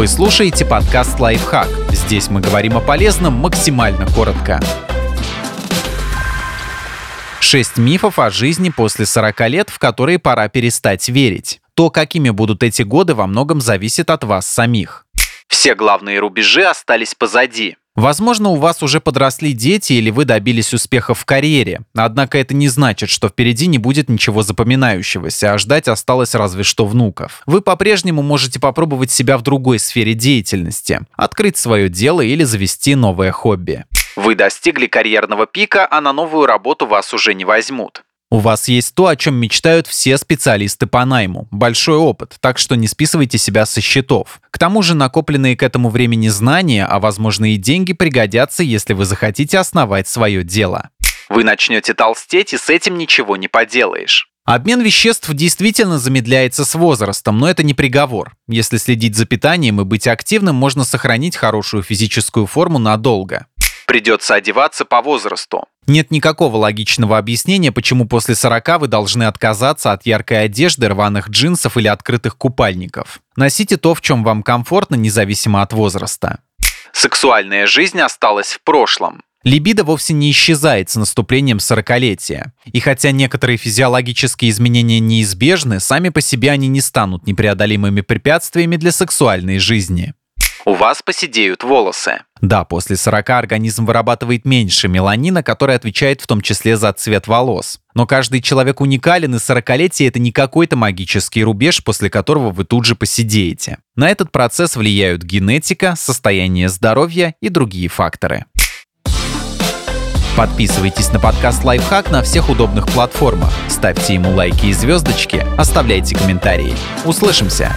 Вы слушаете подкаст «Лайфхак». Здесь мы говорим о полезном максимально коротко. Шесть мифов о жизни после 40 лет, в которые пора перестать верить. То, какими будут эти годы, во многом зависит от вас самих. Все главные рубежи остались позади. Возможно, у вас уже подросли дети или вы добились успехов в карьере, однако это не значит, что впереди не будет ничего запоминающегося, а ждать осталось разве что внуков. Вы по-прежнему можете попробовать себя в другой сфере деятельности, открыть свое дело или завести новое хобби. Вы достигли карьерного пика, а на новую работу вас уже не возьмут. У вас есть то, о чем мечтают все специалисты по найму. Большой опыт, так что не списывайте себя со счетов. К тому же накопленные к этому времени знания, а возможно и деньги пригодятся, если вы захотите основать свое дело. Вы начнете толстеть, и с этим ничего не поделаешь. Обмен веществ действительно замедляется с возрастом, но это не приговор. Если следить за питанием и быть активным, можно сохранить хорошую физическую форму надолго. Придется одеваться по возрасту. Нет никакого логичного объяснения, почему после 40 вы должны отказаться от яркой одежды, рваных джинсов или открытых купальников. Носите то, в чем вам комфортно, независимо от возраста. Сексуальная жизнь осталась в прошлом. Либидо вовсе не исчезает с наступлением сорокалетия. И хотя некоторые физиологические изменения неизбежны, сами по себе они не станут непреодолимыми препятствиями для сексуальной жизни. У вас поседеют волосы. Да, после 40 организм вырабатывает меньше меланина, который отвечает в том числе за цвет волос. Но каждый человек уникален, и 40-летие это не какой-то магический рубеж, после которого вы тут же посидеете. На этот процесс влияют генетика, состояние здоровья и другие факторы. Подписывайтесь на подкаст «Лайфхак» на всех удобных платформах, ставьте ему лайки и звездочки, оставляйте комментарии. Услышимся!